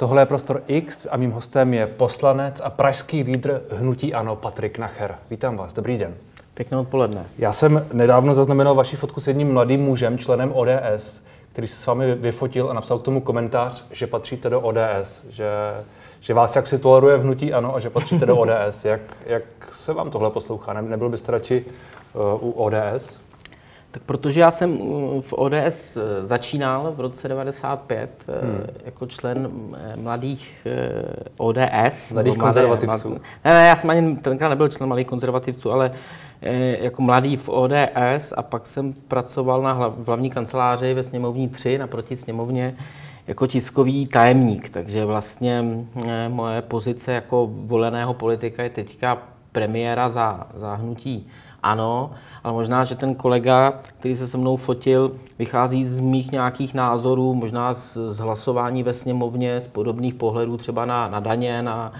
Tohle je Prostor X a mým hostem je poslanec a pražský lídr Hnutí Ano Patrik Nacher. Vítám vás, dobrý den. Pěkné odpoledne. Já jsem nedávno zaznamenal vaši fotku s jedním mladým mužem, členem ODS, který se s vámi vyfotil a napsal k tomu komentář, že patříte do ODS, že, že vás jak si toleruje v Hnutí Ano a že patříte do ODS. Jak, jak se vám tohle poslouchá? Ne, nebyl byste radši uh, u ODS? Tak protože já jsem v ODS eh, začínal v roce 95 eh, hmm. jako člen eh, mladých ODS. Mladých konzervativců. Mladý, ne, ne, já jsem ani tenkrát nebyl člen mladých konzervativců, ale jako mladý v ODS a pak jsem pracoval na hlav, v hlavní kanceláři ve sněmovní 3 naproti sněmovně jako tiskový tajemník. Takže vlastně moje pozice jako voleného politika je teďka premiéra za, za hnutí ano, ale možná, že ten kolega, který se se mnou fotil, vychází z mých nějakých názorů, možná z, z hlasování ve sněmovně, z podobných pohledů třeba na, na daně, na,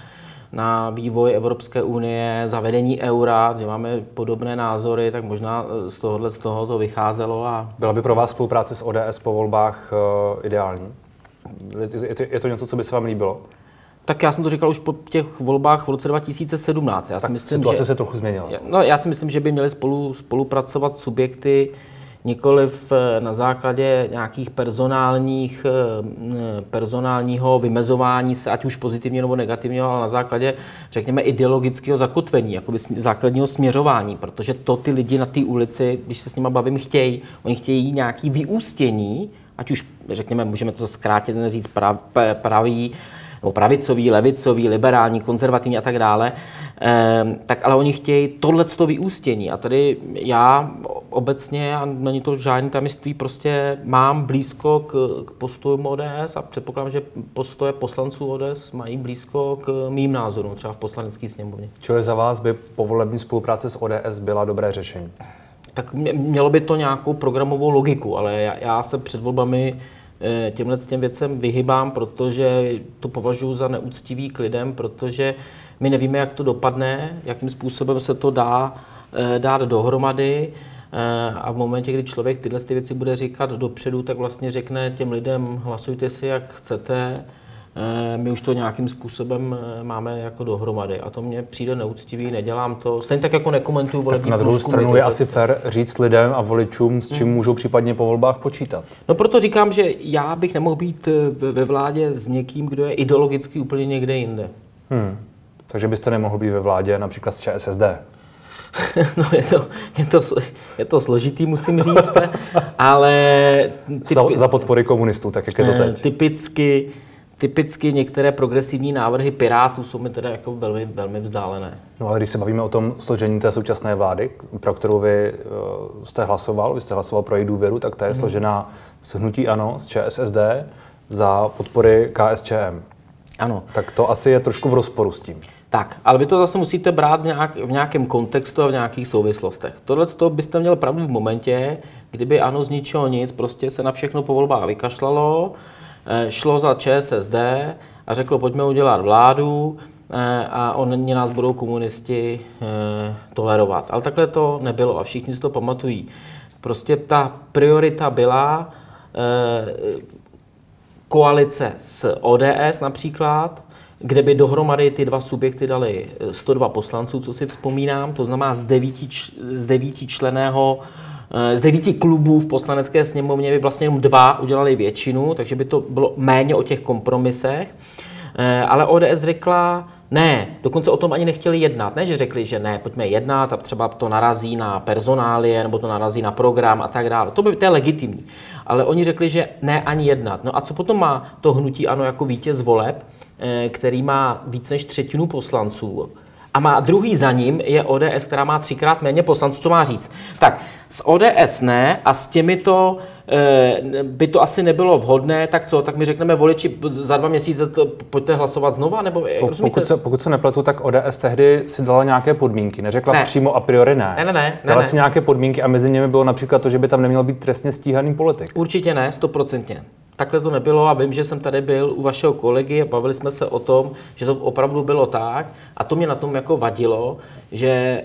na vývoj Evropské unie, zavedení eura, kde máme podobné názory, tak možná z tohohle z toho to vycházelo. A... Byla by pro vás spolupráce s ODS po volbách uh, ideální? Je je to něco, co by se vám líbilo? Tak já jsem to říkal už po těch volbách v roce 2017. Já tak si myslím, situace že, se trochu změnila. No, já si myslím, že by měly spolu, spolupracovat subjekty, nikoliv eh, na základě nějakých personálních, eh, personálního vymezování se, ať už pozitivně nebo negativního, ale na základě, řekněme, ideologického zakotvení, jakoby základního směřování, protože to ty lidi na té ulici, když se s nimi bavím, chtějí. Oni chtějí nějaký vyústění, ať už, řekněme, můžeme to zkrátit, říct prav, pravý, nebo pravicový, levicový, liberální, konzervativní a tak dále, eh, tak ale oni chtějí tohleto vyústění. A tady já obecně, a není to žádný tajemství, prostě mám blízko k, k postojům ODS a předpokládám, že postoje poslanců ODS mají blízko k mým názorům, třeba v poslanecké sněmovně. Čili za vás by povolební spolupráce s ODS byla dobré řešení? Tak mělo by to nějakou programovou logiku, ale já, já se před volbami těmhle těm věcem vyhybám, protože to považuji za neúctivý k lidem, protože my nevíme, jak to dopadne, jakým způsobem se to dá eh, dát dohromady. Eh, a v momentě, kdy člověk tyhle ty věci bude říkat dopředu, tak vlastně řekne těm lidem, hlasujte si, jak chcete, Eh, my už to nějakým způsobem eh, máme jako dohromady a to mně přijde neúctivý, nedělám to. Stejně tak jako nekomentuju volební Tak na druhou stranu je asi fér říct lidem a voličům, s čím hmm. můžou případně po volbách počítat. No proto říkám, že já bych nemohl být eh, ve vládě s někým, kdo je ideologicky úplně někde jinde. Hmm. Takže byste nemohl být ve vládě například s ČSSD? no je to, je, to, je to složitý, musím říct, ale... Typi, za, za podpory komunistů, tak jak je to teď? Typicky typicky některé progresivní návrhy Pirátů jsou mi teda jako velmi, velmi vzdálené. No ale když se bavíme o tom složení té současné vlády, pro kterou vy uh, jste hlasoval, vy jste hlasoval pro její důvěru, tak ta je hmm. složená z hnutí ANO, z ČSSD, za podpory KSČM. Ano. Tak to asi je trošku v rozporu s tím. Tak, ale vy to zase musíte brát v, nějak, v nějakém kontextu a v nějakých souvislostech. Tohle byste měl pravdu v momentě, kdyby ano z ničeho nic, prostě se na všechno po volbách vykašlalo, Eh, šlo za ČSSD a řeklo, pojďme udělat vládu eh, a oni nás budou komunisti eh, tolerovat. Ale takhle to nebylo a všichni si to pamatují. Prostě ta priorita byla koalice s ODS například, kde by dohromady ty dva subjekty dali 102 poslanců, co si vzpomínám, to znamená z devíti, z devíti členého Eh, z devíti klubů v poslanecké sněmovně by vlastně jenom dva udělali většinu, takže by to bylo méně o těch kompromisech. Eh, ale ODS řekla, ne, dokonce o tom ani nechtěli jednat. Ne, že řekli, že ne, pojďme jednat a třeba to narazí na personálie nebo to narazí na program a tak dále. To by to je legitimní. Ale oni řekli, že ne ani jednat. No a co potom má to hnutí ano jako vítěz voleb, eh, který má víc než třetinu poslanců, a má druhý za ním je ODS, která má třikrát méně poslanců, co má říct. Tak s ODS ne a s těmito eh, by to asi nebylo vhodné, tak co, tak my řekneme voliči za dva měsíce to, pojďte hlasovat znova, nebo po, pokud, se, pokud se nepletu, tak ODS tehdy si dala nějaké podmínky, neřekla ne. přímo a priori ne. Ne, ne, ne. Dala ne, si nějaké podmínky a mezi nimi bylo například to, že by tam neměl být trestně stíhaný politik. Určitě ne, stoprocentně takhle to nebylo a vím, že jsem tady byl u vašeho kolegy a bavili jsme se o tom, že to opravdu bylo tak a to mě na tom jako vadilo, že e,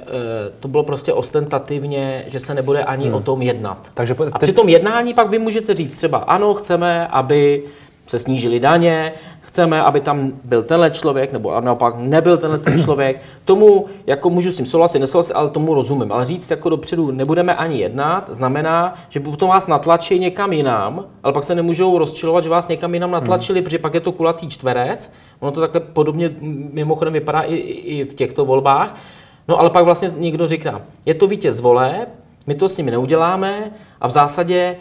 to bylo prostě ostentativně, že se nebude ani hmm. o tom jednat. Takže ty... A při tom jednání pak vy můžete říct třeba ano, chceme, aby se snížily daně, chceme, aby tam byl tenhle člověk, nebo naopak nebyl tenhle ten člověk. Tomu, jako můžu s tím souhlasit, nesouhlasit, ale tomu rozumím. Ale říct jako dopředu, nebudeme ani jednat, znamená, že potom vás natlačí někam jinam, ale pak se nemůžou rozčilovat, že vás někam jinam natlačili, hmm. protože pak je to kulatý čtverec. Ono to takhle podobně mimochodem vypadá i, i v těchto volbách. No ale pak vlastně někdo říká, je to vítěz voleb, my to s nimi neuděláme a v zásadě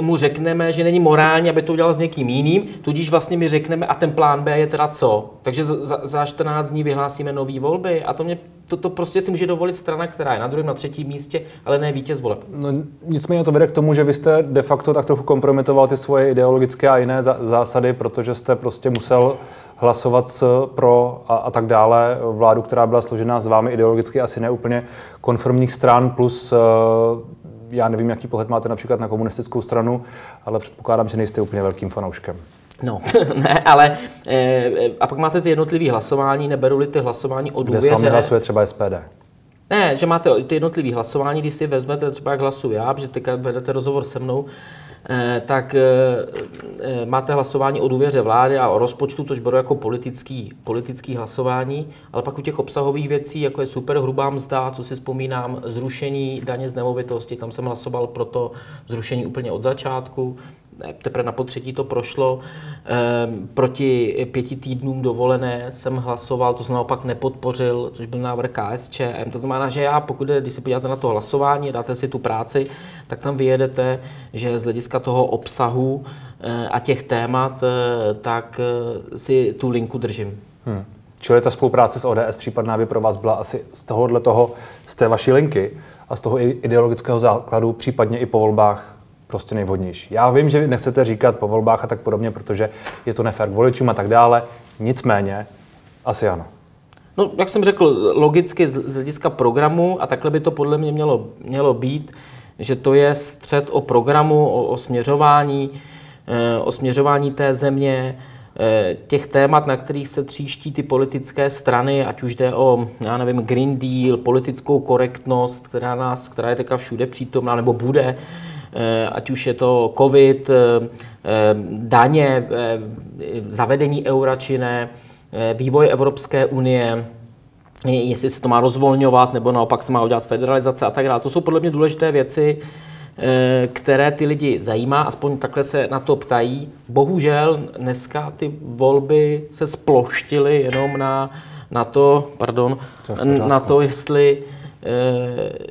mu řekneme, že není morální, aby to udělal s někým jiným, tudíž vlastně mi řekneme, a ten plán B je teda co? Takže za, za 14 dní vyhlásíme nové volby a to mě to, to prostě si může dovolit strana, která je na druhém, na třetím místě, ale ne vítěz voleb. No, nicméně to vede k tomu, že vy jste de facto tak trochu kompromitoval ty svoje ideologické a jiné zásady, protože jste prostě musel hlasovat s pro a, a tak dále vládu, která byla složená s vámi ideologicky asi neúplně konformních stran, plus eh, já nevím, jaký pohled máte například na komunistickou stranu, ale předpokládám, že nejste úplně velkým fanouškem. No, ne, ale e, a pak máte ty jednotlivé hlasování, neberu-li ty hlasování o důvěře. Kde s hlasuje třeba SPD? Ne, že máte ty jednotlivé hlasování, když si vezmete třeba jak hlasuji já, protože teďka vedete rozhovor se mnou, tak eh, eh, máte hlasování o důvěře vlády a o rozpočtu, tož beru jako politický, politický hlasování, ale pak u těch obsahových věcí, jako je super hrubá mzda, co si vzpomínám, zrušení daně z nemovitosti, tam jsem hlasoval pro to zrušení úplně od začátku, teprve na potřetí to prošlo. Ehm, proti pěti týdnům dovolené jsem hlasoval, to jsem naopak nepodpořil, což byl návrh KSČM. To znamená, že já, pokud, když se podíváte na to hlasování, dáte si tu práci, tak tam vyjedete, že z hlediska toho obsahu eh, a těch témat, eh, tak eh, si tu linku držím. Hmm. Čili ta spolupráce s ODS případná by pro vás byla asi z tohohle toho, z té vaší linky a z toho ideologického základu, případně i po volbách prostě nejvhodnější. Já vím, že nechcete říkat po volbách a tak podobně, protože je to nefér k voličům a tak dále. Nicméně, asi ano. No, jak jsem řekl, logicky z hlediska programu, a takhle by to podle mě mělo, mělo být, že to je střed o programu, o, o směřování, eh, o směřování té země, eh, těch témat, na kterých se tříští ty politické strany, ať už jde o, já nevím, Green Deal, politickou korektnost, která, nás, která je teďka všude přítomná, nebo bude, ať už je to covid, eh, eh, daně, zavedení eura či ne, vývoj Evropské unie, jestli se to má rozvolňovat, nebo naopak se má udělat federalizace a tak dále. To jsou podle mě důležité věci, které ty lidi zajímá, aspoň takhle se na to ptají. Bohužel dneska ty volby se sploštily jenom na, na to, pardon, na to, jestli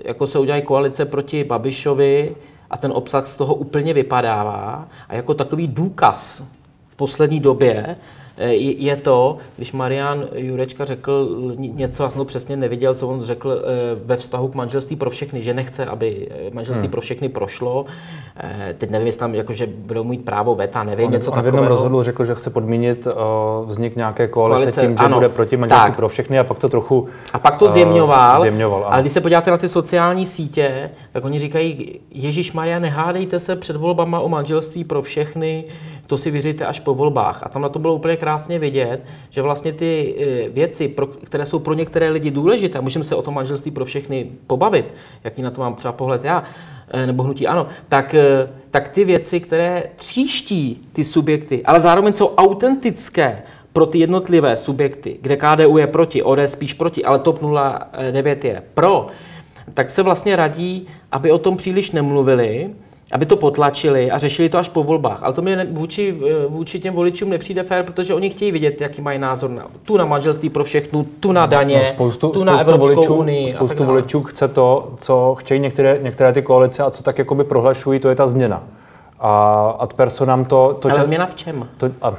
jako se udělají koalice proti Babišovi, a ten obsah z toho úplně vypadává. A jako takový důkaz v poslední době je to, když Marian Jurečka řekl něco, já jsem to přesně neviděl, co on řekl eh, ve vztahu k manželství pro všechny, že nechce, aby eh, manželství hmm. pro všechny prošlo. Teď nevím, jestli tam jakože budou mít právo veta, nevím, on, něco on takového. On v jednom rozhodl, řekl, že chce podmínit vznik nějaké koalice, koalice tím, že ano, bude proti manželství tak. pro všechny a pak to trochu A pak to zjemňoval, zjemňoval ale když se podíváte na ty sociální sítě, tak oni říkají, Ježíš Maria, nehádejte se před volbama o manželství pro všechny, to si vyříte až po volbách. A tam na to bylo úplně krásně vidět, že vlastně ty eh, věci, pro, které jsou pro některé lidi důležité, můžeme se o tom manželství pro všechny pobavit, jaký na to mám třeba pohled já, eh, nebo hnutí ano, tak, eh, tak ty věci, které tříští ty subjekty, ale zároveň jsou autentické pro ty jednotlivé subjekty, kde KDU je proti, ODS spíš proti, ale TOP 09 je pro, tak se vlastně radí, aby o tom příliš nemluvili, aby to potlačili a řešili to až po volbách. Ale to mi vůči, eh, vůči těm voličům nepřijde fér, protože oni chtějí vidět, jaký mají názor na tu na manželství pro všechnu, tu na daně, no, spoustu, tu na Evropskou voličů, unii. Spoustu voličů chce to, co chtějí některé, některé ty koalice a co tak jakoby prohlašují, to je ta změna. A ad personam to... to Ale čas, změna v čem? To, a,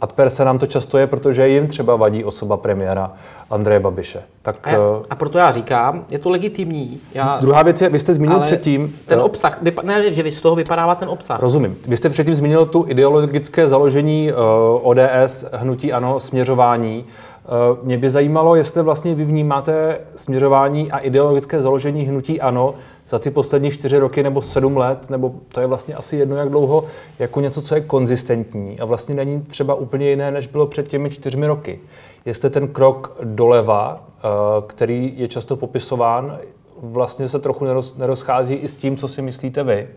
ad personam to často je, protože jim třeba vadí osoba premiéra Andreje Babiše. Tak, a, já, eh, a proto já říkám, je to legitimní. Já, druhá věc je, vy jste zmínil předtím... Ten uh, obsah, vypa, ne, že z toho vypadává ten obsah. Rozumím. Vy jste předtím zmínil tu ideologické založení uh, ODS, hnutí ANO, směřování. Uh, mě by zajímalo, jestli vlastně vy vnímáte směřování a ideologické založení hnutí ANO za ty poslední čtyři roky nebo sedm let, nebo to je vlastně asi jedno jak dlouho, jako něco, co je konzistentní a vlastně není třeba úplně jiné, než bylo před těmi čtyřmi roky jestli ten krok doleva, eh, který je často popisován, vlastně se trochu neroz, nerozchází i s tím, co si myslíte vy.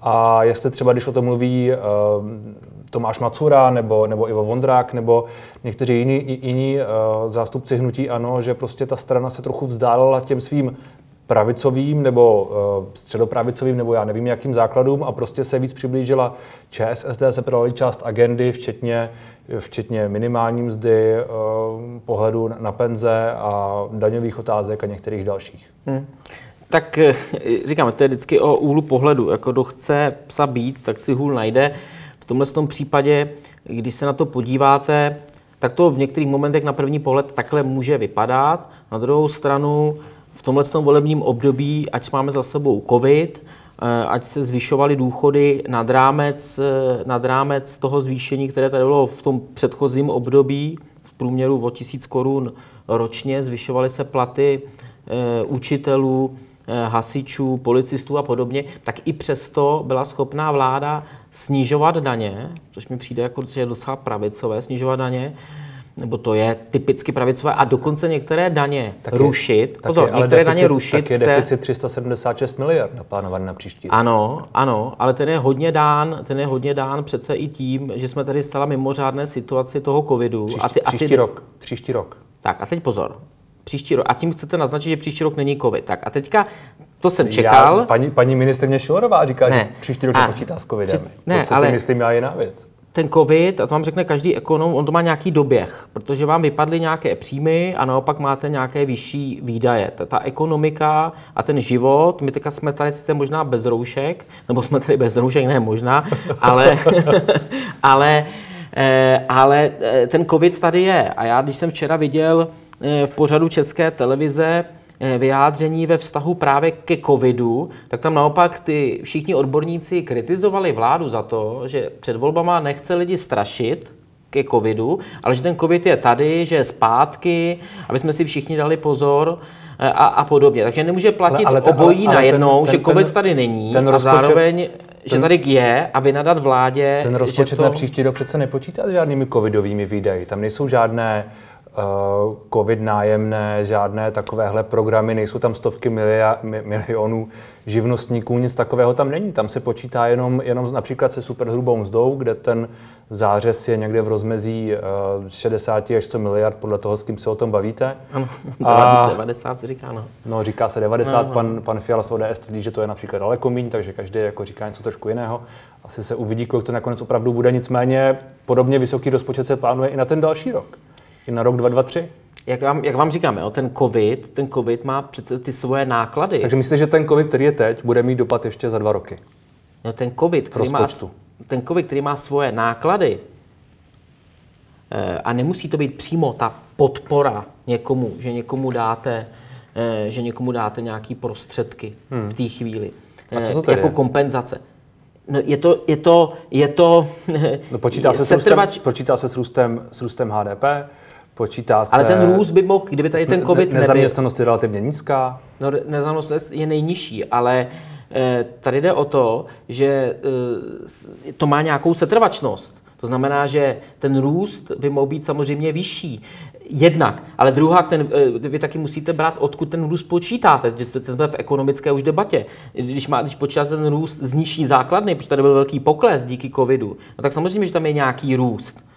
A jestli třeba, když o tom mluví uh, Tomáš Macura nebo, nebo Ivo Vondrák nebo někteří jiní, jiní uh, zástupci hnutí ANO, že prostě ta strana se trochu vzdálila těm svým pravicovým nebo uh, středopravicovým nebo já nevím jakým základům a prostě se víc přiblížila ČSSD, se prodali část agendy, včetně, včetně minimální mzdy, uh, pohledu na penze a daňových otázek a některých dalších. Hmm. Tak říkám, to je vždycky o úhlu pohledu. Jako kdo chce psa být, tak si hůl najde. V tomhle tom případě, když se na to podíváte, tak to v některých momentech na první pohled takhle může vypadat. Na druhou stranu, v tomhle volebním období, ať máme za sebou covid, eh, ať se zvyšovaly důchody nad rámec, eh, nad rámec toho zvýšení, které tady bylo v tom předchozím období, v průměru o tisíc korun ročně, zvyšovaly se platy eh, učitelů, hasičů, policistů a podobně, tak i přesto byla schopná vláda snižovat daně, což mi přijde jako docela pravicové, snižovat daně, nebo to je typicky pravicové, a dokonce některé daně tak je, rušit. Tak pozor, je, ale některé deficit, daně rušit. Tak je deficit 376 miliard naplánovaný na příští rok. Ano, ano, ale ten je hodně dán, ten je hodně dán přece i tím, že jsme tady zcela mimořádné situaci toho covidu. Příští, a ty, a ty, příští rok. Příští rok. Tak a teď pozor. Příští rok. A tím chcete naznačit, že příští rok není covid. Tak a teďka to jsem čekal. Já, paní, paní ministrně Šilorová říká, ne. že příští rok nepočítá s covidem. Při, ne, to, co ale, si myslím, já jiná věc ten covid, a to vám řekne každý ekonom, on to má nějaký doběh, protože vám vypadly nějaké příjmy a naopak máte nějaké vyšší výdaje. Ta, ta ekonomika a ten život, my teďka jsme tady sice možná bez roušek, nebo jsme tady bez roušek, ne možná, ale, ale, eh, ale eh, ten covid tady je. A já, když jsem včera viděl eh, v pořadu České televize, vyjádření ve vztahu právě ke covidu, tak tam naopak ty všichni odborníci kritizovali vládu za to, že před volbama nechce lidi strašit ke covidu, ale že ten covid je tady, že je zpátky, aby jsme si všichni dali pozor eh, a, a podobně. Takže nemůže platit ale, ale ten, obojí ale, ale najednou, ten, ten, že covid ten, tady není ten rozpočet, a zároveň, že ten, tady je a vynadat vládě. Ten rozpočet to... na příští rok přece nepočítá s žádnými covidovými výdaji. Tam nejsou žádné Eh, covid nájemné, žádné takovéhle programy, nejsou tam stovky milia, milionů živnostníků, nic takového tam není. Tam se počítá jenom, jenom například se superhrubou mzdou, kde ten zářez je někde v rozmezí 60 eh, až 100 miliard, podle toho, s kým se o tom bavíte. Ano, a, 90 se říká, no. No, říká se 90, no, pan, pan Fiala z ODS tvrdí, že to je například daleko míň, takže každý jako říká něco trošku jiného. Asi se uvidí, kolik to nakonec opravdu bude, nicméně podobně vysoký rozpočet se plánuje i na ten další rok i na rok 2023. Jak vám, jak vám říkáme, jo, ten COVID, ten COVID má přece ty svoje náklady. Takže myslíte, že ten COVID, který je teď, bude mít dopad ještě za dva roky? No, ten COVID, který má, ten COVID, který má svoje náklady, eh, a nemusí to být přímo ta podpora někomu, že někomu dáte, eh, že někomu dáte nějaký prostředky hmm. v té chvíli. A co to jako je? kompenzace. No je to, je to, je to no, počítá, se setrvač... s růstem, počítá se s růstem, s růstem HDP, počítá se... Ale ten růst by mohl, kdyby tady ten covid nebyl... Nezaměstnanost je relativně nízká. No, nezaměstnanost je nejnižší, ale eh, tady jde o to, že eh, to má nějakou setrvačnost. To znamená, že ten růst by mohl být samozřejmě vyšší. Jednak, ale druhá, ten, eh, vy taky musíte brát, odkud ten růst počítáte. To jsme v ekonomické už debatě. Když, má, když počítáte ten růst z nižší základny, protože tady byl velký pokles díky covidu, no tak samozřejmě, že tam je nějaký růst.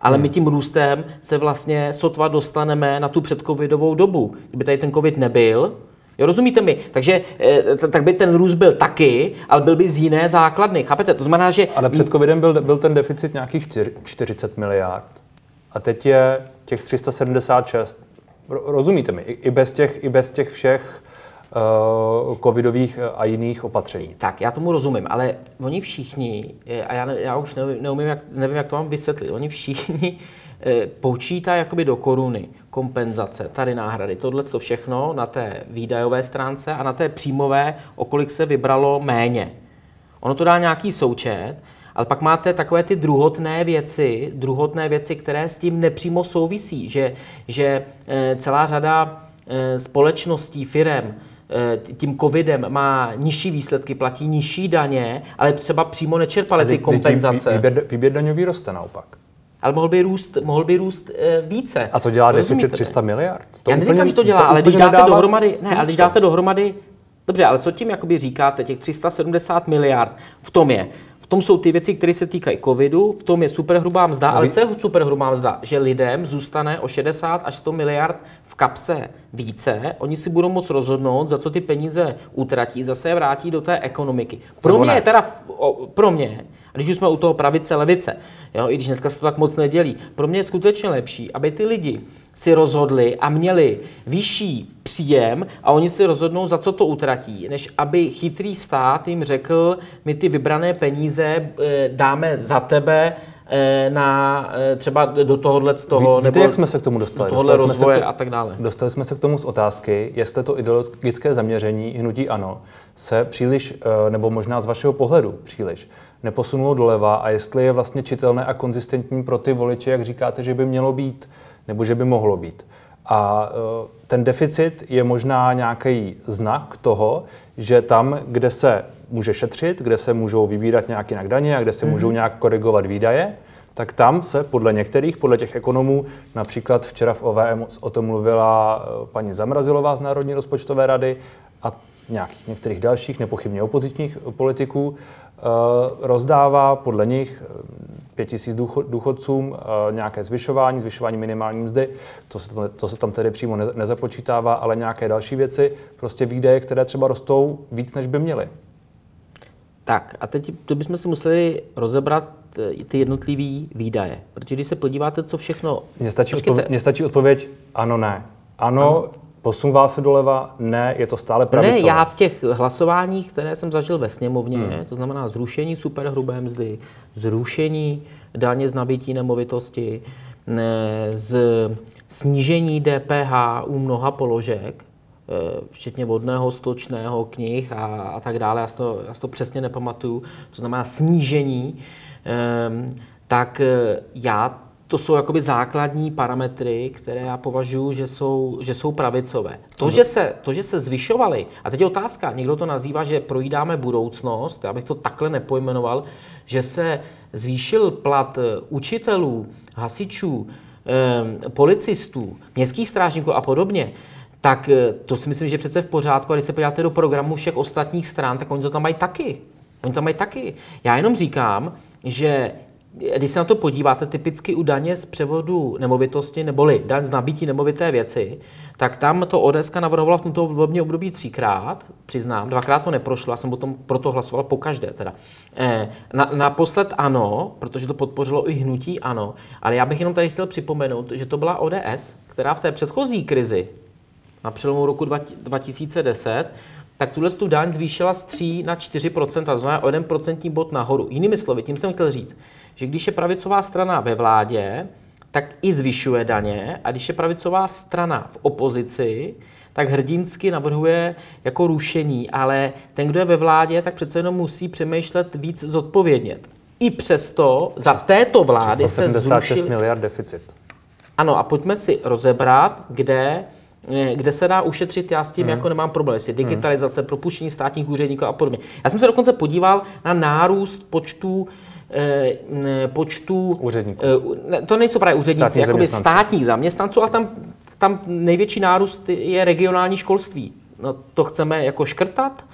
Ale hmm. my tím růstem se vlastně sotva dostaneme na tu předcovidovou dobu. Kdyby tady ten covid nebyl, Jo, rozumíte mi? Takže eh, tak by ten růst byl taky, ale byl by z jiné základny. Chápete? To znamená, že... Ale před covidem byl, byl ten deficit nějakých 40 miliard. A teď je těch 376. Rozumíte mi? I bez těch, i bez těch všech covidových a jiných opatření. Tak, já tomu rozumím, ale oni všichni, a já, já už neumím, jak, nevím, jak to mám vysvětlit, oni všichni eh, počítají jakoby do koruny kompenzace, tady náhrady, tohle to všechno na té výdajové stránce a na té příjmové, o kolik se vybralo méně. Ono to dá nějaký součet, ale pak máte takové ty druhotné věci, druhotné věci, které s tím nepřímo souvisí, že, že eh, celá řada společností, firem Eh, tím covidem má nižší výsledky, platí nižší daně, ale třeba přímo nečerpali ty kompenzace. Výběr, výběr daňový roste naopak. Ale mohl by růst, mohl by růst e, více. A to dělá deficit 300 miliard? To Já neříkám, že to dělá, to ale když dáte dohromady, ne, ale když dáte dohromady, dobře, ale co tím jakoby říkáte, těch 370 miliard, v tom je, tom jsou ty věci, které se týkají covidu, v tom je superhrubá mzda, No ale co je superhrubá mzda? Že lidem zůstane o 60 až 100 miliard v kapse více, oni si budou moct rozhodnout, za co ty peníze utratí, zase je vrátí do té ekonomiky. Pro Nebo mě ne. je teda, pro mě, když už jsme u toho pravice, levice, jo, i když dneska se to tak moc nedělí, pro mě je skutečně lepší, aby ty lidi si rozhodli a měli vyšší příjem a oni si rozhodnou, za co to utratí, než aby chytrý stát jim řekl, my ty vybrané peníze eh, dáme za tebe eh, na eh, třeba do tohohle z toho, Ví- Víte, jak jsme se k tomu dostali? do tohohle Dostali jsme se k rozvoje to- a tak dále. Dostali jsme se k tomu z otázky, jestli to ideologické zaměření hnutí ANO se příliš, nebo možná z vašeho pohledu příliš, neposunulo doleva a jestli je vlastně čitelné a konzistentní pro ty voliče, jak říkáte, že by mělo být, nebo že by mohlo být. A eh, ten deficit je možná nějaký znak toho, že tam, kde se může šetřit, kde se můžou vybírat nějak jinak daně a kde se můžou nějak korigovat výdaje, tak tam se podle některých, podle těch ekonomů, například včera v OVM o tom mluvila eh, paní Zamrazilová z Národní rozpočtové rady a nějakých některých dalších, nepochybně opozičních politiků, rozdává podle nich eh, pět tisíc důcho- důchodcům eh, nějaké zvyšování, zvyšování minimální mzdy, to se, to, to se tam tedy přímo ne, nezapočítává, ale nějaké další věci, prostě výdaje, které třeba rostou víc, než by měly. Tak a teď to bychom si museli rozebrat eh, ty jednotlivé výdaje. Protože když se podíváte, co všechno... Mně stačí, odpověď, mně stačí odpověď ano, ne. Ano, ano. Posouvá se doleva, ne, je to stále pravicové. ne, já v těch hlasováních, které jsem zažil ve sněmovně, hmm. to znamená zrušení superhrubé mzdy, zrušení daně z nabití nemovitosti, ne, z snížení DPH u mnoha položek, eh, včetně vodného, stočného, knih a, a tak dále, já si, to, já si to přesně nepamatuju, to znamená snížení, ehm, tak eh, já to jsou jakoby základní parametry, které já považuji, že jsou, že jsou pravicové. To, že se, to, že se zvyšovaly, a teď je otázka, někdo to nazývá, že projídáme budoucnost, já bych to takhle nepojmenoval, že se zvýšil plat eh, učitelů, hasičů, eh, policistů, městských strážníků a podobně, tak eh, to si myslím, že je přece v pořádku. A když se podíváte do programu všech ostatních stran, tak oni to tam mají taky. Oni tam mají taky. Já jenom říkám, že když se na to podíváte, typicky u daně z převodu nemovitosti, neboli daň z nabití nemovité věci, tak tam to ODS navrhovala v tomto volebním období třikrát, přiznám, dvakrát to neprošlo, já jsem potom proto hlasoval po každé teda. Eh, Na, naposled ano, protože to podpořilo i hnutí ano, ale já bych jenom tady chtěl připomenout, že to byla ODS, která v té předchozí krizi, na přelomu roku 2010, tak tuhle tu daň zvýšila z 3 na 4 to znamená o 1 procentní bod nahoru. Jinými slovy, tím jsem chtěl říct, že když je pravicová strana ve vládě, tak i zvyšuje daně a když je pravicová strana v opozici, tak hrdinsky navrhuje jako rušení, ale ten, kdo je ve vládě, tak přece jenom musí přemýšlet víc zodpovědně. I přesto za této vlády se 176 zrušily... miliard deficit. Ano, a pojďme si rozebrat, kde, eh, kde se dá ušetřit, já s tím hmm. jako nemám problém, jestli digitalizace, propuštění státních úředníků a podobně. Já jsem se dokonce podíval na nárůst počtu počtu Úředníků. eh, ne, to nejsou právě úředníci, Státních jakoby zaměstnanců. státních zaměstnanců, ale tam, tam největší nárůst je regionální školství. No, to chceme jako škrtat?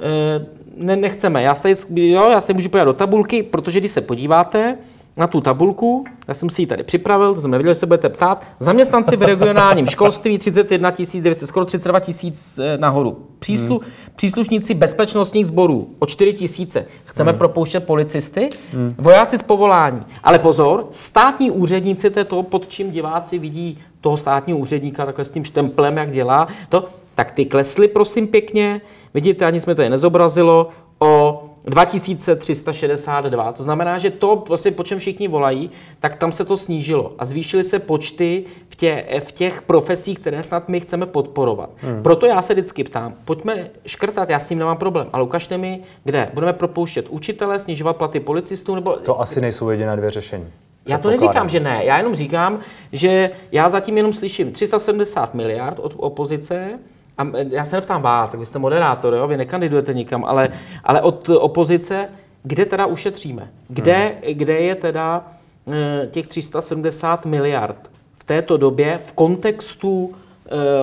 Eh, Ne, nechceme. Já se, jo, já se můžu podívat do tabulky, protože když se podíváte na tu tabulku, já jsem si ji tady připravil, to jsem nevěděl, že se budete ptát, zaměstnanci v regionálním školství 31 900, skoro 32 tisíc eh, nahoru. Příslu, hmm. Příslušníci bezpečnostních sborů o 4 tisíce. Chceme hmm. propouštět policisty, hmm. vojáci z povolání. Ale pozor, státní úředníci, to je to, pod čím diváci vidí toho státního úředníka takhle s tím štemplem, jak dělá, to, tak ty klesly, prosím pěkně, vidíte, ani jsme to je nezobrazilo, o 2362. To znamená, že to, prostě, po čem všichni volají, tak tam se to snížilo a zvýšily se počty v, tě, v těch profesích, které snad my chceme podporovat. Hmm. Proto já se vždycky ptám, pojďme škrtat, já s tím nemám problém, ale ukažte mi, kde. Budeme propouštět učitele, snižovat platy policistů, nebo To asi nejsou jediné dvě řešení. já to neříkám, že ne. Já jenom říkám, že já zatím jenom slyším 370 miliard od opozice. A já se neptám vás, tak vy jste moderátor, jo? vy nekandidujete nikam, ale, ale od opozice, kde teda ušetříme? Kde, hmm. kde je teda eh, těch 370 miliard v této době v kontextu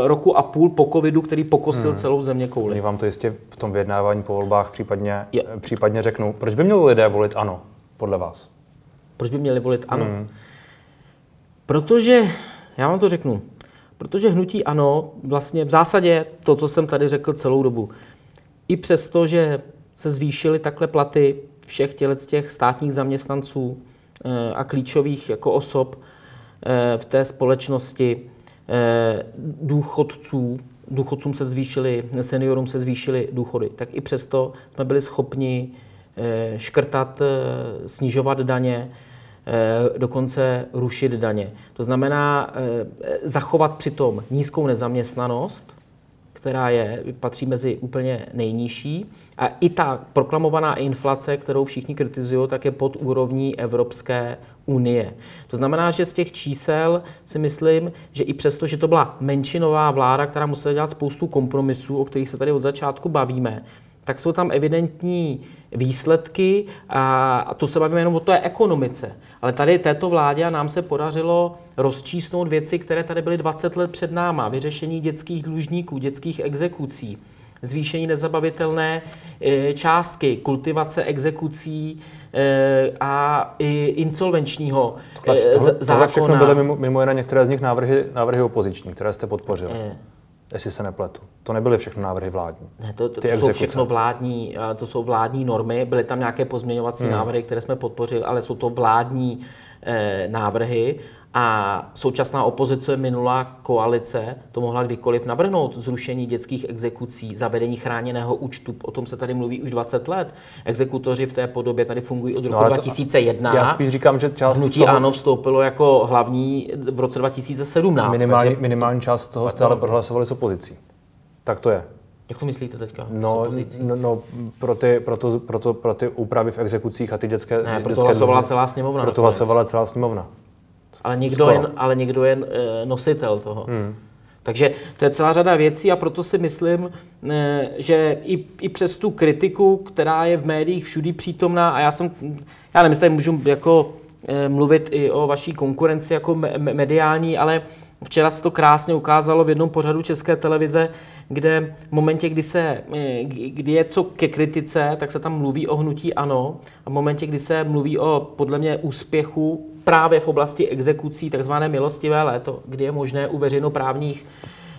roku a půl po covidu, který pokosil hmm. celou země kouli. Oni vám to jistě v tom vyjednávání po volbách případně, je. případně řeknou. Proč by měli lidé volit ano, podle vás? Proč by měli volit ano? Hmm. Protože, já vám to řeknu, protože hnutí ano, vlastně v zásadě to, co jsem tady řekl celou dobu, i přesto, že se zvýšily takhle platy všech těch státních zaměstnanců eh, a klíčových jako osob eh, v té společnosti, eh, důchodců, důchodcům se zvýšily, seniorům se zvýšily důchody, tak i přesto jsme byli schopni škrtat, snižovat daně, dokonce rušit daně. To znamená zachovat přitom nízkou nezaměstnanost, která je, patří mezi úplně nejnižší. A i ta proklamovaná inflace, kterou všichni kritizují, tak je pod úrovní Evropské unie. To znamená, že z těch čísel si myslím, že i přesto, že to byla menšinová vláda, která musela dělat spoustu kompromisů, o kterých se tady od začátku bavíme, tak jsou tam evidentní výsledky a to se bavíme jenom o té ekonomice. Ale tady této vládě a nám se podařilo rozčísnout věci, které tady byly 20 let před náma. Vyřešení dětských dlužníků, dětských exekucí, zvýšení nezabavitelné e, částky, kultivace exekucí e, a i insolvenčního tohle, e, tohle, zákona. Tohle všechno byly mimo, mimo jiné některé z nich návrhy, návrhy opoziční, které jste podpořili. Jestli se nepletu. To nebyly všechno návrhy vládní. Ne, to, to, to jsou všechno vládní, to jsou vládní normy, byly tam nějaké pozměňovací hmm. návrhy, které jsme podpořili, ale jsou to vládní eh, návrhy a současná opozice, minulá koalice, to mohla kdykoliv navrhnout zrušení dětských exekucí, zavedení chráněného účtu. O tom se tady mluví už 20 let. Exekutoři v té podobě tady fungují od roku no, 2001. Já spíš říkám, že část Hnutí toho... ANO vstoupilo jako hlavní v roce 2017. Minimální, takže... minimální část toho stále prohlasovali s opozicí. Tak to je. Jak to myslíte teďka? No, no, no pro, ty, pro, to, pro, to, pro ty úpravy v exekucích a ty dětské... Ne, proto hlasovala celá sněmovna. Proto hlasovala celá sněmovna ale někdo, jen, ale někdo je eh, nositel toho. Hmm. Takže to je celá řada věcí a proto si myslím, eh, že i, i přes tu kritiku, která je v médiích všudy přítomná, a já jsem, já nevím, jestli můžu jako eh, mluvit i o vaší konkurenci jako mediální, ale včera se to krásně ukázalo v jednom pořadu České televize, kde v momentě, kdy, se, kdy je co ke kritice, tak se tam mluví o hnutí ano a v momentě, kdy se mluví o podle mě úspěchu právě v oblasti exekucí, takzvané milostivé léto, kdy je možné u veřejnoprávních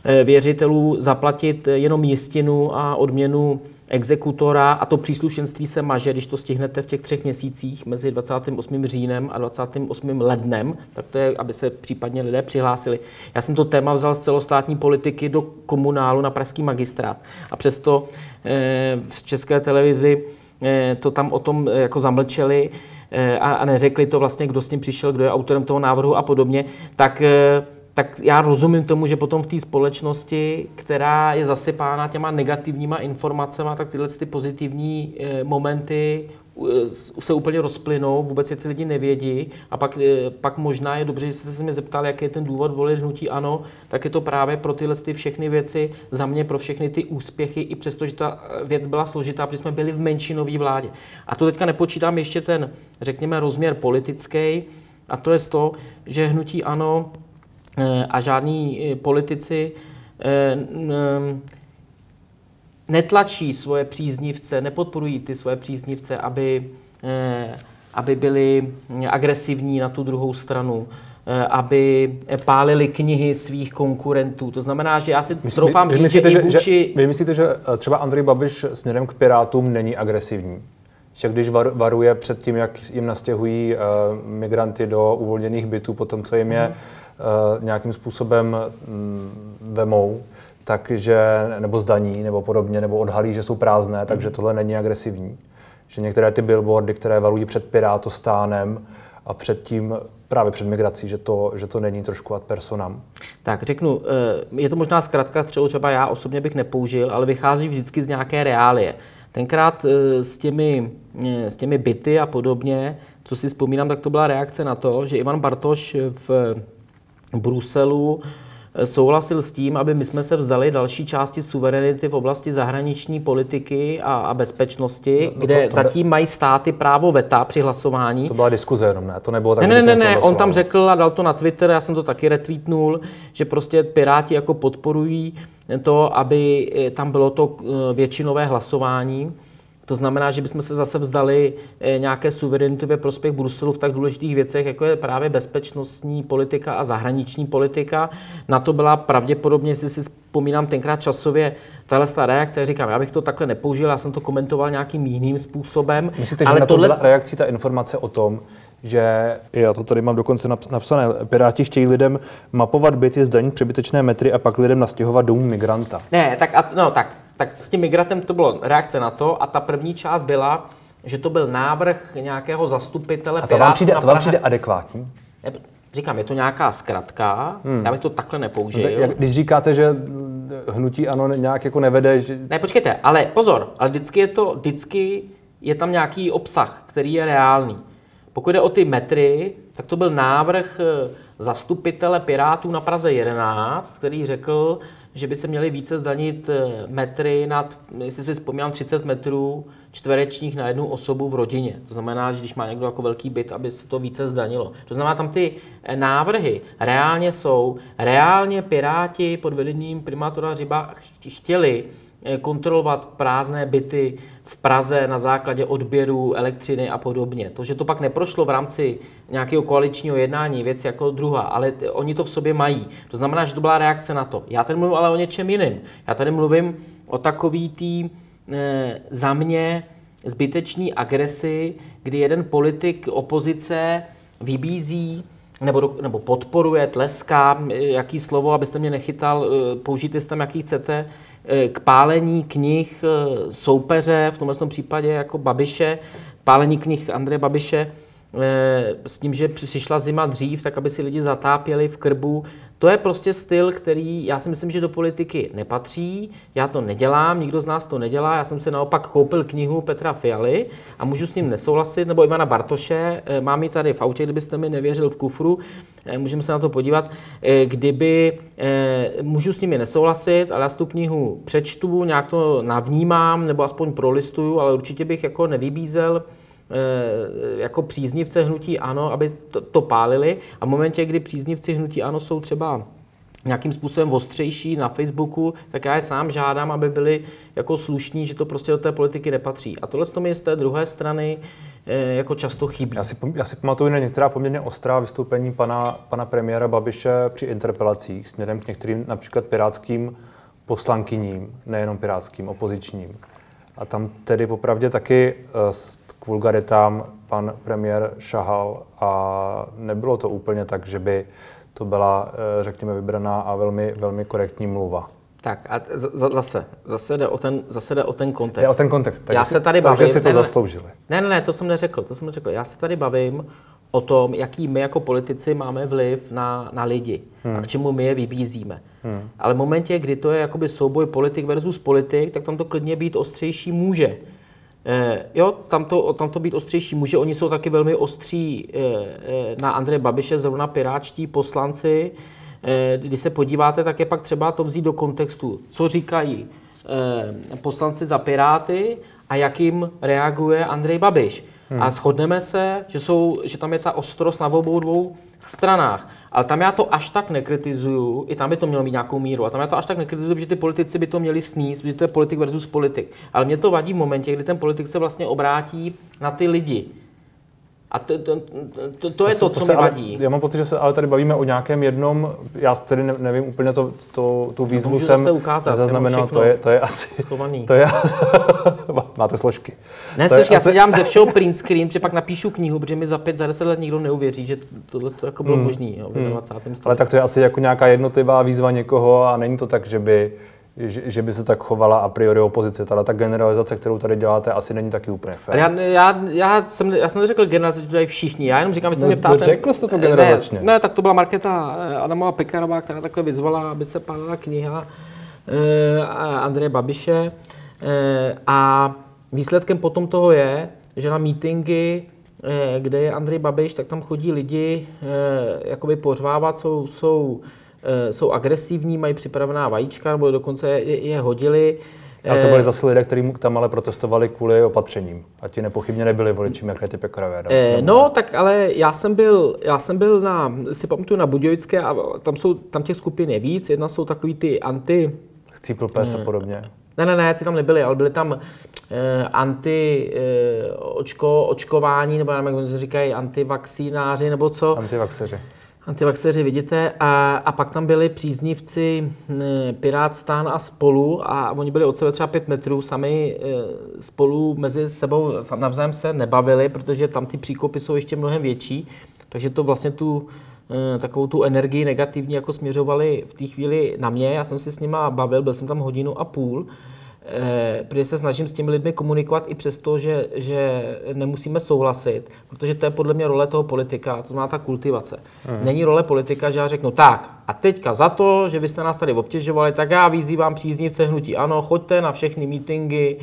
eh, věřitelů zaplatit jenom jistinu a odměnu exekutora a to příslušenství se maže, když to stihnete v těch třech měsících mezi 28. říjnem a 28. lednem, tak to je, aby se případně lidé přihlásili. Já jsem to téma vzal z celostátní politiky do komunálu na pražský magistrát a přesto eh, v české televizi eh, to tam o tom jako zamlčeli Eh, a, a neřekli to vlastně, kdo s tím přišel, kdo je autorem toho návrhu a podobně, tak eh, tak já rozumím tomu, že potom v té společnosti, která je zasypána těma negativníma informacemi, tak tyhle ty pozitivní eh, momenty se úplně rozplynou, vůbec je ty lidi nevědí a pak, pak možná je dobře, že jste se mě zeptal, jaký je ten důvod volit hnutí ano, tak je to právě pro tyhle ty všechny věci, za mě pro všechny ty úspěchy, i přesto, že ta věc byla složitá, protože jsme byli v menšinové vládě. A to teďka nepočítám ještě ten, řekněme, rozměr politický, a to je to, že hnutí ano eh, a žádní eh, politici eh, netlačí svoje příznivce, nepodporují ty svoje příznivce, aby, eh, aby byli agresivní na tu druhou stranu, eh, aby pálili knihy svých konkurentů. To znamená, že já si Myslí, troufám říct, že, že, vůči... že Vy myslíte, že eh, třeba Andrej Babiš směrem k Pirátům není agresivní? Že když varuje před tím, jak jim nastěhují uh, migranty do uvolněných bytů, potom co jim je uh, nějakým způsobem um, vemou, takže, nebo zdaní, nebo podobně, nebo odhalí, že jsou prázdné, takže mhm. tohle není agresivní. Že některé ty billboardy, které varují před pirátostánem a před tím, právě před migrací, že to, že to není trošku ad personam. Tak řeknu, eh, je to možná zkrátka, kterou třeba já osobně bych nepoužil, ale vychází vždycky z nějaké reálie. Tenkrát eh, s těmi, eh, s těmi byty a podobně, co si vzpomínám, tak to byla reakce na to, že Ivan Bartoš v Bruselu souhlasil s tím, aby my jsme se vzdali další části suverenity v oblasti zahraniční politiky a, a bezpečnosti, no, no kde to, to, zatím mají státy právo veta při hlasování. To byla diskuze jenom, ne? To nebylo tak, Ne, ne, ne, ne. on tam řekl a dal to na Twitter, já jsem to taky retweetnul, že prostě Piráti jako podporují to, aby tam bylo to eh, většinové hlasování. To znamená, že bychom se zase vzdali eh, nějaké suverenity ve prospěch Bruselu v tak důležitých věcech, jako je právě bezpečnostní politika a zahraniční politika. Na to byla pravděpodobně, jestli si vzpomínám tenkrát časově, tahle reakce. Říkám, já bych to takhle nepoužil, já jsem to komentoval nějakým jiným způsobem. Myslíte, ale že na to tohle... byla reakcí ta informace o tom, že já to tady mám dokonce napsané, Piráti chtějí lidem mapovat byty, zdanit přebytečné metry a pak lidem nastěhovat domů migranta. Ne, tak, a, no, tak tak s tím migrantem to bylo reakce na to a ta první část byla, že to byl návrh nějakého zastupitele A to vám přijde, to vám přijde adekvátní? Říkám, je to nějaká zkratka, hmm. já bych to takhle nepoužil. No, jak, když říkáte, že hnutí ano nějak jako nevede, že... Ne, počkejte, ale pozor, ale vždycky je to, vždycky je tam nějaký obsah, který je reálný. Pokud jde o ty metry, tak to byl návrh eh, zastupitele Pirátů na Praze 11, který řekl, že by se měly více zdanit eh, metry nad, jestli si vzpomínám, 30 metrů čtverečních na jednu osobu v rodině. To znamená, že když má někdo jako velký byt, aby se to více zdanilo. To znamená, tam ty eh, návrhy reálně jsou, reálně Piráti pod vedením primátora Řiba chtěli kontrolovat prázdné byty v Praze na základě odběru elektřiny a podobně. To, že to pak neprošlo v rámci nějakého koaličního jednání, věc jako druhá, ale oni to v sobě mají. To znamená, že to byla reakce na to. Já tady mluvím ale o něčem jiném. Já tady mluvím o takový tý e, za mě zbytečný agresi, kdy jeden politik opozice vybízí nebo, nebo podporuje, tleská, jaký slovo, abyste mě nechytal, eh, použijte si tam, jaký chcete, Eh, k pálení knih eh, soupeře, v tomhle případě jako Babiše, pálení knih Andreje Babiše, eh, s tím, že přišla zima dřív, tak aby si lidi zatápěli v krbu, to je prostě styl, který já si myslím, že do politiky nepatří. Já to nedělám, nikdo z nás to nedělá. Já jsem si naopak koupil knihu Petra Fialy a můžu s ním nesouhlasit, nebo Ivana Bartoše. Eh, mám ji tady v autě, kdybyste mi nevěřil v kufru. Eh, můžeme se na to podívat. Eh, kdyby můžu s nimi nesouhlasit, ale já tu knihu přečtu, nějak to navnímám, nebo aspoň prolistuju, ale určitě bych jako nevybízel Eh, jako příznivce hnutí ANO, aby to, to pálili. A v momentě, kdy příznivci hnutí ANO jsou třeba nějakým způsobem ostřejší na Facebooku, tak já je sám žádám, aby byli jako slušní, že to prostě do té politiky nepatří. A tohle to mi z té druhé strany eh, jako často chybí. Já si, já si pamatuju na některá poměrně ostrá vystoupení pana, pana premiéra Babiše při interpelacích směrem k některým například pirátským poslankyním, nejenom pirátským, opozičním. A tam tedy popravdě taky vulgaritám pan premiér šahal a nebylo to úplně tak, že by to byla, eh, řekněme, vybraná a velmi, velmi korektní mluva. Tak a zase, zase jde o ten, zase jde o ten kontext. Jde o ten kontext. Takže Já se tady bavím. Takže si to ne, zasloužili. Ne, ne, ne, to jsem neřekl, to jsem neřekl. Já se tady bavím o tom, jaký my jako politici máme vliv na, na lidi hmm. a k čemu my je vybízíme. Hmm. Ale v momentě, kdy to je jakoby souboj politik versus politik, tak tam to klidně být ostřejší může. Eh, jo, tam to, tam to být ostřejší může. Oni jsou taky velmi ostří eh, eh, na Andreje Babiše, zrovna piráčtí poslanci. Když se podíváte, tak je pak třeba to vzít do kontextu, co říkají poslanci za Piráty a jakým reaguje Andrej Babiš. Hmm. A shodneme se, že, jsou, že tam je ta ostrost na obou dvou stranách. Ale tam já to až tak nekritizuju, i tam by to mělo mít nějakou míru, a tam já to až tak nekritizuju, protože ty politici by to měli sníst, protože to je politik versus politik. Ale mě to vadí v momentě, kdy ten politik se vlastně obrátí na ty lidi. A to, to, to, to je to, to co mi vadí. já mám pocit, že se ale tady bavíme o nějakém jednom, já tedy nevím úplně to, to, tu výzvu jsem se ukázat, zaznamenal, to je, to je asi... Schovaný. To je, máte složky. Ne, složky, já asi... se dělám ze všeho print screen, že pak napíšu knihu, protože mi za pět, za deset let nikdo neuvěří, že tohle to jako bylo hmm. možné v 20. Hmm. Ale tak to je asi jako nějaká jednotlivá výzva někoho a není to tak, že by že, že by se tak chovala a priori opozice. Ale ta generalizace, kterou tady děláte, asi není taky úplně fér. Já, já, já, jsem, já jsem neřekl generalizace, že to všichni. Já jenom říkám, že se no, mě ptáte... Řekl jste to generalizačně. Ne, ne, tak to byla Markéta eh, Adamová Pekarová, která takhle vyzvala, aby se pálila kniha eh, Andreje Babiše. Eh, a výsledkem potom toho je, že na mítingy eh, kde je Andrej Babiš, tak tam chodí lidi eh, jakoby pořvávat, jsou, jsou jsou agresivní, mají připravená vajíčka, nebo dokonce je, je hodili. A to byli zase lidé, kteří tam ale protestovali kvůli opatřením. A ti nepochybně nebyli voliči Markéty Pekarové. Eh, no, tak ale já jsem byl, já jsem byl na, si pamatuju na Budějovické a tam, jsou, tam těch skupin je víc. Jedna jsou takový ty anti... Chcípl pes a podobně. Ne, ne, ne, ty tam nebyly, ale byly tam eh, anti eh, očko, očkování, nebo nevím, jak se říkají, antivakcínáři, nebo co. Antivaxeři. Antivaxeři, vidíte, a, a pak tam byli příznivci Pirát Stán a spolu a oni byli od sebe třeba pět metrů, sami e, spolu mezi sebou navzájem se nebavili, protože tam ty příkopy jsou ještě mnohem větší, takže to vlastně tu e, takovou tu energii negativní jako směřovali v té chvíli na mě. Já jsem si s nima bavil, byl jsem tam hodinu a půl Eh, protože se snažím s těmi lidmi komunikovat i přesto, že, že nemusíme souhlasit, protože to je podle mě role toho politika, to znamená ta kultivace. Hmm. Není role politika, že já řeknu tak a teďka za to, že vy jste nás tady obtěžovali, tak já vyzývám příznivce hnutí ano, choďte na všechny mítingy,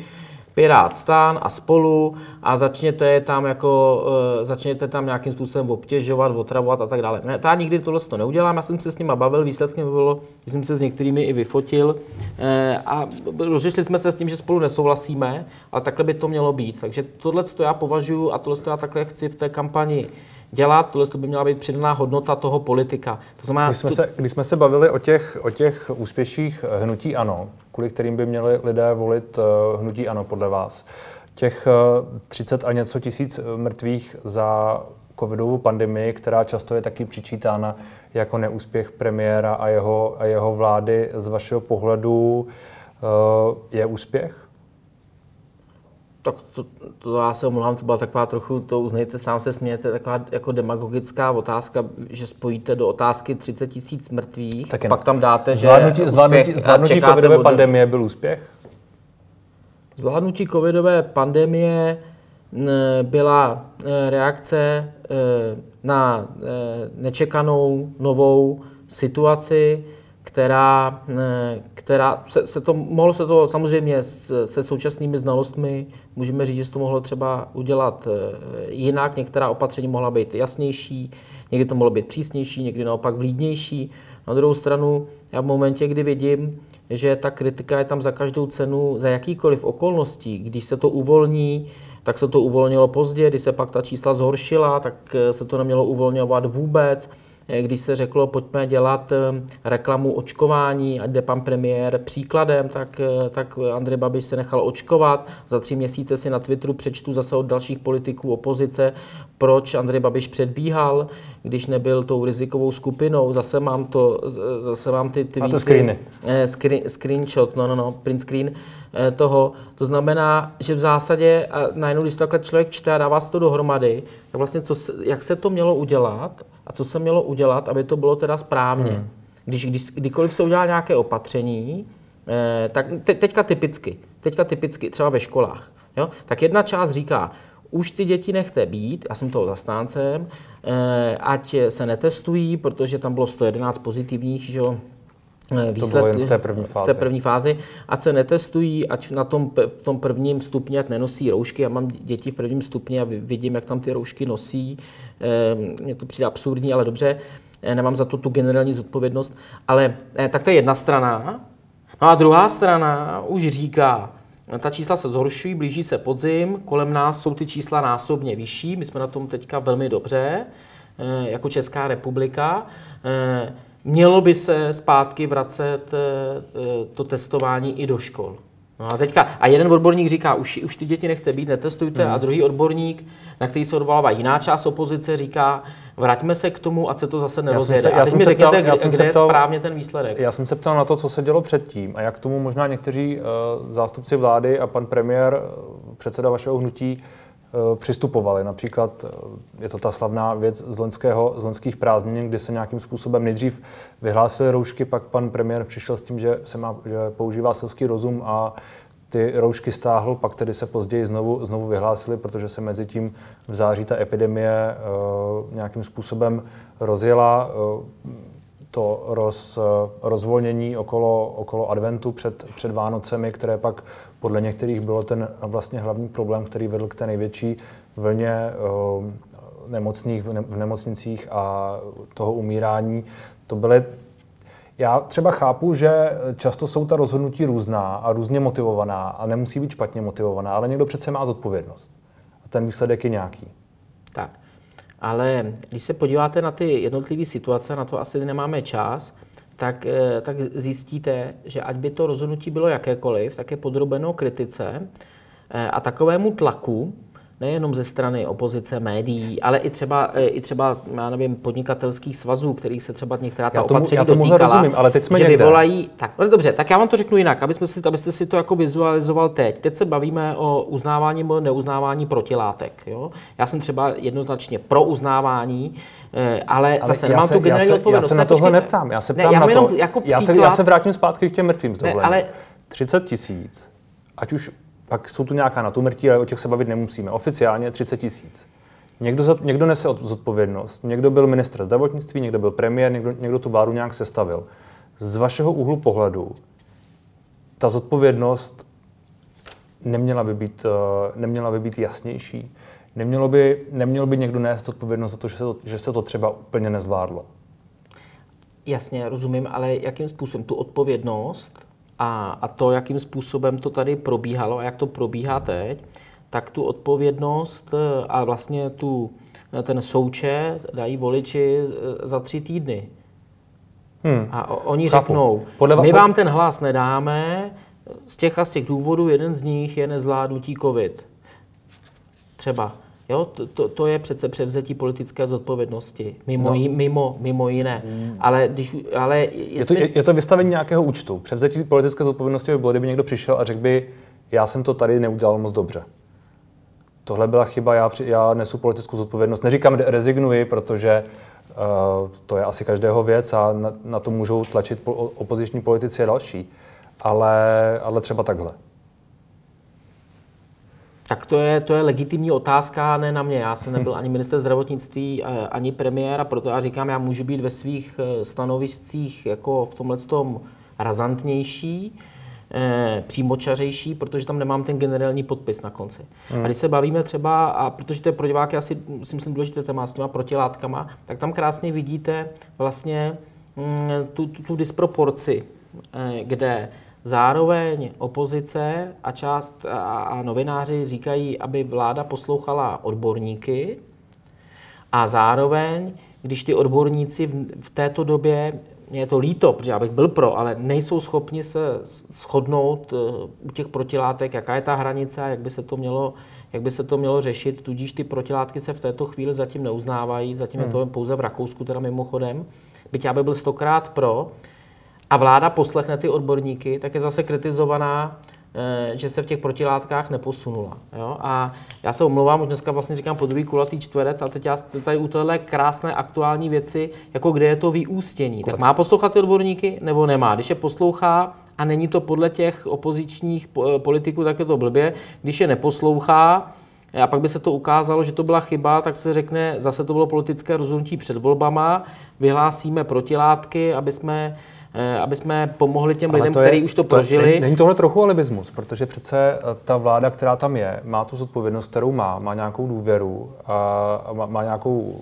Pirát stan a spolu a začněte tam jako, uh, začněte tam nějakým způsobem obtěžovat, otravovat a tak dále. Ne, já nikdy tohle to neudělám, já jsem se s nima bavil, výsledkem bylo, že jsem se s některými i vyfotil uh, a rozřešili jsme se s tím, že spolu nesouhlasíme, ale takhle by to mělo být. Takže tohle to já považuji a tohle to já takhle chci v té kampani dělat, tohle by měla být přidaná hodnota toho politika. To znamená, když, jsme to... se, když jsme se bavili o těch, o těch úspěších hnutí ANO, kvůli kterým by měli lidé volit uh, hnutí ANO podle vás, těch uh, eh, 30 a něco tisíc mrtvých za covidovou pandemii, která často je taky přičítána jako neúspěch premiéra a jeho, a jeho vlády, z vašeho pohledu je úspěch? Tak to, to já se omlouvám, to byla taková trochu, to uznejte, sám se smějete, taková jako demagogická otázka, že spojíte do otázky 30 tisíc mrtvých, tak pak tam dáte, že zvládnutí, zvládnutí, zvládnutí covidové pandemie byl úspěch? Zvládnutí covidové pandemie byla reakce e, na e, nečekanou novou situaci, která, která se, se to, mohlo se to samozřejmě s, se současnými znalostmi, můžeme říct, že se to mohlo třeba udělat eh, jinak, některá opatření mohla být jasnější, někdy to mohlo být přísnější, někdy naopak vlídnější. Na druhou stranu, já v momentě, kdy vidím, že ta kritika je tam za každou cenu, za jakýkoliv okolností, když se to uvolní, tak se to uvolnilo pozdě, když se pak ta čísla zhoršila, tak eh, se to nemělo uvolňovat vůbec. Eh, když se řeklo, pojďme dělat eh, reklamu očkování, ať jde pan premiér příkladem, tak, eh, tak Andrej Babiš se nechal očkovat. Za tři měsíce si na Twitteru přečtu zase od dalších politiků opozice, proč Andrej Babiš předbíhal, když nebyl tou rizikovou skupinou. Zase mám to, zase mám ty tweety. to screeny. Screen, screenshot, no, no, no, print screen toho. To znamená, že v zásadě, a najednou, když to takhle člověk čte a dává se to dohromady, tak vlastně co, jak se to mělo udělat a co se mělo udělat, aby to bylo teda správně. Hmm. Když, když, kdykoliv se udělá nějaké opatření, eh, tak te, teďka typicky, teďka typicky třeba ve školách, jo, tak jedna část říká, už ty děti nechte být, já jsem toho zastáncem, eh, ať se netestují, protože tam bylo 111 pozitivních, že jo, výsledky to v té první fázi. V té první fázi. Ať se netestují, ať na tom, v tom prvním stupni, ať nenosí roušky. Já mám děti v prvním stupni a vidím, jak tam ty roušky nosí. Ehm, mně to přijde absurdní, ale dobře. Eh, nemám za to tu generální zodpovědnost. Ale eh, tak to je jedna strana. No a druhá strana už říká, ta čísla se zhoršují, blíží se podzim, kolem nás jsou ty čísla násobně vyšší, my jsme na tom teďka velmi dobře, eh, jako Česká republika. Mělo by se zpátky vracet eh, eh, to testování i do škol. No a teďka, a jeden odborník říká, už, už ty děti nechte být, netestujte, mm. a druhý odborník, na který se odvolává jiná část opozice, říká, vraťme se k tomu, ať se to zase nerozjede. Já a teď mi řekněte, ptal, kde, kde ptal, je správně ten výsledek. Já jsem se ptal na to, co se dělo předtím a jak tomu možná někteří uh, zástupci vlády a pan premiér, předseda vašeho hnutí, Eh, přistupovali. Například eh, je to ta slavná věc z, loňského, z loňských prázdnin, kdy se nějakým způsobem nejdřív vyhlásily roušky, pak pan premiér přišel s tím, že se má, že používá selský rozum a ty roušky stáhl, pak tedy se později znovu, znovu vyhlásili, protože se mezi tím v září ta epidemie uh, nějakým způsobem rozjela. Uh, to roz, rozvolnění okolo, okolo adventu před, před Vánocemi, které pak podle některých bylo ten vlastně hlavní problém, který vedl k té největší vlně nemocných v nemocnicích a toho umírání. To byly Já třeba chápu, že často jsou ta rozhodnutí různá a různě motivovaná a nemusí být špatně motivovaná, ale někdo přece má zodpovědnost. A ten výsledek je nějaký. Tak. Ale když se podíváte na ty jednotlivé situace, na to asi nemáme čas, tak, eh, tak zjistíte, že ať by to rozhodnutí bylo jakékoliv, tak je podrobeno kritice eh, a takovému tlaku, nejenom ze strany opozice, médií, ale i třeba, e, i třeba já nevím, podnikatelských svazů, kterých se třeba některá ta já tomu, opatření já tomu dotýkala, rozumím, ale teď jsme že někde. vyvolají... Tak, no dobře, tak já vám to řeknu jinak, abyste si, abyste si to jako vizualizoval teď. Teď se bavíme o uznávání nebo neuznávání protilátek. Jo? Já jsem třeba jednoznačně pro uznávání, e, ale, ale zase nemám se, tu generální odpovědnost. Já se na tohle neptám, já se ptám ne, já na to. Jako příklad, já, se, já se vrátím zpátky k těm mrtvým. Ne, ale 30 tisíc, ať už pak jsou tu nějaká na tu mrtí, ale o těch se bavit nemusíme. Oficiálně 30 tisíc. Někdo, někdo nese zodpovědnost, někdo byl ministr zdravotnictví, někdo byl premiér, někdo, někdo tu vládu nějak sestavil. Z vašeho úhlu pohledu ta zodpovědnost neměla by být, uh, neměla by být jasnější. Nemělo by, nemělo by někdo nést odpovědnost za to, že se to, že se to třeba úplně nezvládlo. Jasně, rozumím, ale jakým způsobem tu odpovědnost a, a to, jakým způsobem to tady probíhalo a jak to probíhá teď, tak tu odpovědnost eh, a vlastně tu, eh, ten souče dají voliči eh, za tři týdny. Hmm. A oni Chápu. řeknou, Podle my vám ten hlas nedáme, z těch a z těch důvodů jeden z nich je nezvládnutí COVID. Třeba. Jo, to, to, to je přece převzetí politické zodpovědnosti, mimo, no. jí, mimo, mimo jiné. Hmm. Ale, když, ale je, to, je, je to vystavení nějakého účtu. Převzetí politické zodpovědnosti by bylo, kdyby někdo přišel a řekl by, já jsem to tady neudělal moc dobře. Tohle byla chyba, já, já nesu politickou zodpovědnost. Neříkám, rezignuji, protože uh, to je asi každého věc a na, na to můžou tlačit po, opoziční politici a další. Ale, ale třeba takhle. Tak to je, to je legitimní otázka, ne na mě. Já jsem nebyl ani minister zdravotnictví, ani premiér a proto já říkám, já můžu být ve svých eh, stanoviscích jako v tomhle tom razantnější, eh, přímočařejší, protože tam nemám ten generální podpis na konci. Hmm. A když se bavíme třeba, a protože to je pro diváky asi, si myslím, důležité téma s těma protilátkama, tak tam krásně vidíte vlastně mm, tu, tu, tu disproporci, eh, kde Zároveň opozice a část a, a novináři říkají, aby vláda poslouchala odborníky. A zároveň, když ty odborníci v, v této době, mě je to líto, protože já bych byl pro, ale nejsou schopni se shodnout eh, u těch protilátek, jaká je ta hranice a jak by se to mělo, jak by se to mělo řešit, tudíž ty protilátky se v této chvíli zatím neuznávají, zatím hmm. je to pouze v Rakousku, teda mimochodem, byť já bych byl stokrát pro, a vláda poslechne ty odborníky, tak je zase kritizovaná, eh, že se v těch protilátkách neposunula. Jo? A já se omlouvám, už dneska vlastně říkám po druhý kulatý čtverec, a teď já tady u téhle krásné aktuální věci, jako kde je to vyústění. Tak má poslouchat ty odborníky, nebo nemá? Když je poslouchá a není to podle těch opozičních eh, politiků, tak je to blbě. Když je neposlouchá, a pak by se to ukázalo, že to byla chyba, tak se řekne, zase to bylo politické rozhodnutí před volbama, vyhlásíme protilátky, aby jsme Eh, aby jsme pomohli těm Ale lidem, kteří už to, to prožili. Není, tohle trochu alibismus, protože přece eh, ta vláda, která tam je, má tu zodpovědnost, kterou má, má nějakou důvěru, a má, má, nějakou,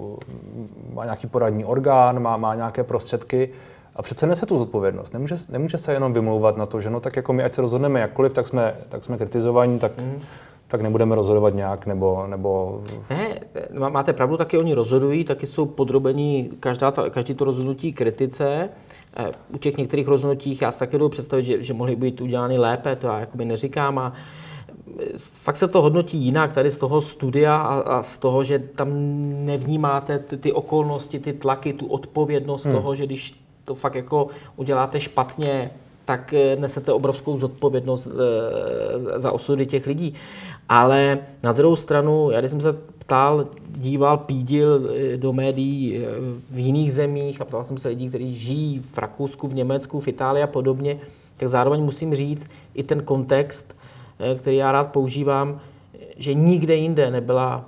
má nějaký poradní orgán, má, má nějaké prostředky a přece nese tu zodpovědnost. Nemůže, nemůže se jenom vymlouvat na to, že no tak jako my, ať se rozhodneme jakkoliv, tak jsme, tak jsme kritizovaní, tak mm tak nebudeme rozhodovat nějak, nebo... nebo... Ne, máte pravdu, taky oni rozhodují, taky jsou podrobení každá ta, každý to rozhodnutí kritice. Eh, u těch některých rozhodnutích já si také jdu představit, že, že mohly být udělány lépe, to já jakoby neříkám. A eh, fakt se to hodnotí jinak tady z toho studia a, a z toho, že tam nevnímáte ty, ty okolnosti, ty tlaky, tu odpovědnost hmm. toho, že když to fakt jako uděláte špatně, tak eh, nesete obrovskou zodpovědnost za osudy těch lidí. Ale na druhou stranu, já když jsem se ptal, díval, pídil eh, do médií eh, v jiných zemích a ptal jsem se lidí, kteří žijí v Rakousku, v Německu, v Itálii a podobně, tak zároveň musím říct i ten kontext, eh, který já rád používám, že nikde jinde nebyla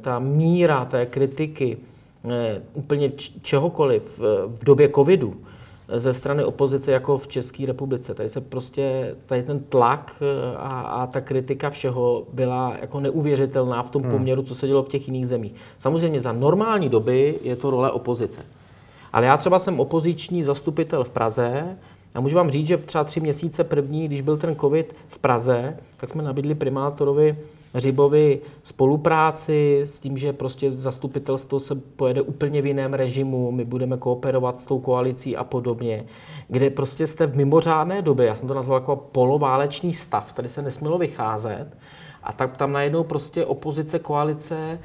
ta míra té kritiky úplně čehokoliv v době covidu, ze strany opozice jako v České republice. Tady se prostě, tady ten tlak eh, a, a ta kritika všeho byla jako neuvěřitelná v tom hmm. poměru, co se dělo v těch jiných zemích. Samozřejmě za normální doby je to role opozice. Ale já třeba jsem opoziční zastupitel v Praze a můžu vám říct, že třeba tři měsíce první, když byl ten covid v Praze, tak jsme nabídli primátorovi Řibovi spolupráci s tím, že prostě zastupitelstvo se pojede úplně v jiném režimu, my budeme kooperovat s tou koalicí a podobně, kde prostě jste v mimořádné době, já jsem to nazval jako poloválečný stav, tady se nesmělo vycházet, a tak tam najednou prostě opozice, koalice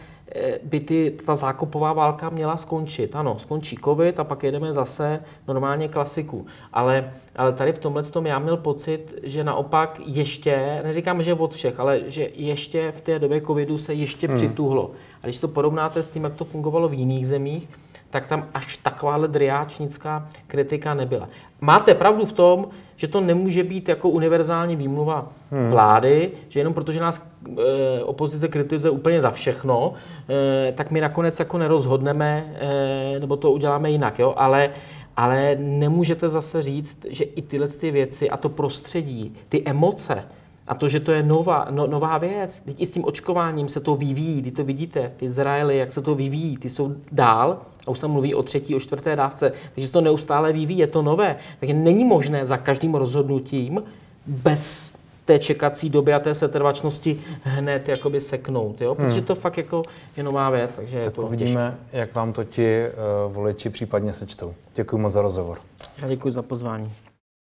by ty, ta zákopová válka měla skončit. Ano, skončí covid a pak jedeme zase normálně klasiku. Ale, ale tady v tomhle tom já měl pocit, že naopak ještě, neříkám, že od všech, ale že ještě v té době covidu se ještě hmm. přituhlo. A když to porovnáte s tím, jak to fungovalo v jiných zemích, tak tam až takováhle driáčnická kritika nebyla. Máte pravdu v tom, že to nemůže být jako univerzální výmluva hmm. vlády, že jenom protože nás e, opozice kritizuje úplně za všechno, e, tak my nakonec jako nerozhodneme, e, nebo to uděláme jinak, jo? Ale, ale nemůžete zase říct, že i tyhle ty věci a to prostředí, ty emoce, a to, že to je nová, no, nová věc, teď i s tím očkováním se to vyvíjí, kdy to vidíte v Izraeli, jak se to vyvíjí, ty jsou dál, a už se mluví o třetí, o čtvrté dávce, takže se to neustále vyvíjí, je to nové. Takže není možné za každým rozhodnutím bez té čekací doby a té setrvačnosti hned jakoby seknout, jo? protože hmm. to fakt jako je nová věc, takže tak je to uvidíme, těžké. jak vám to ti uh, voliči případně sečtou. Děkuji moc za rozhovor. Já děkuji za pozvání.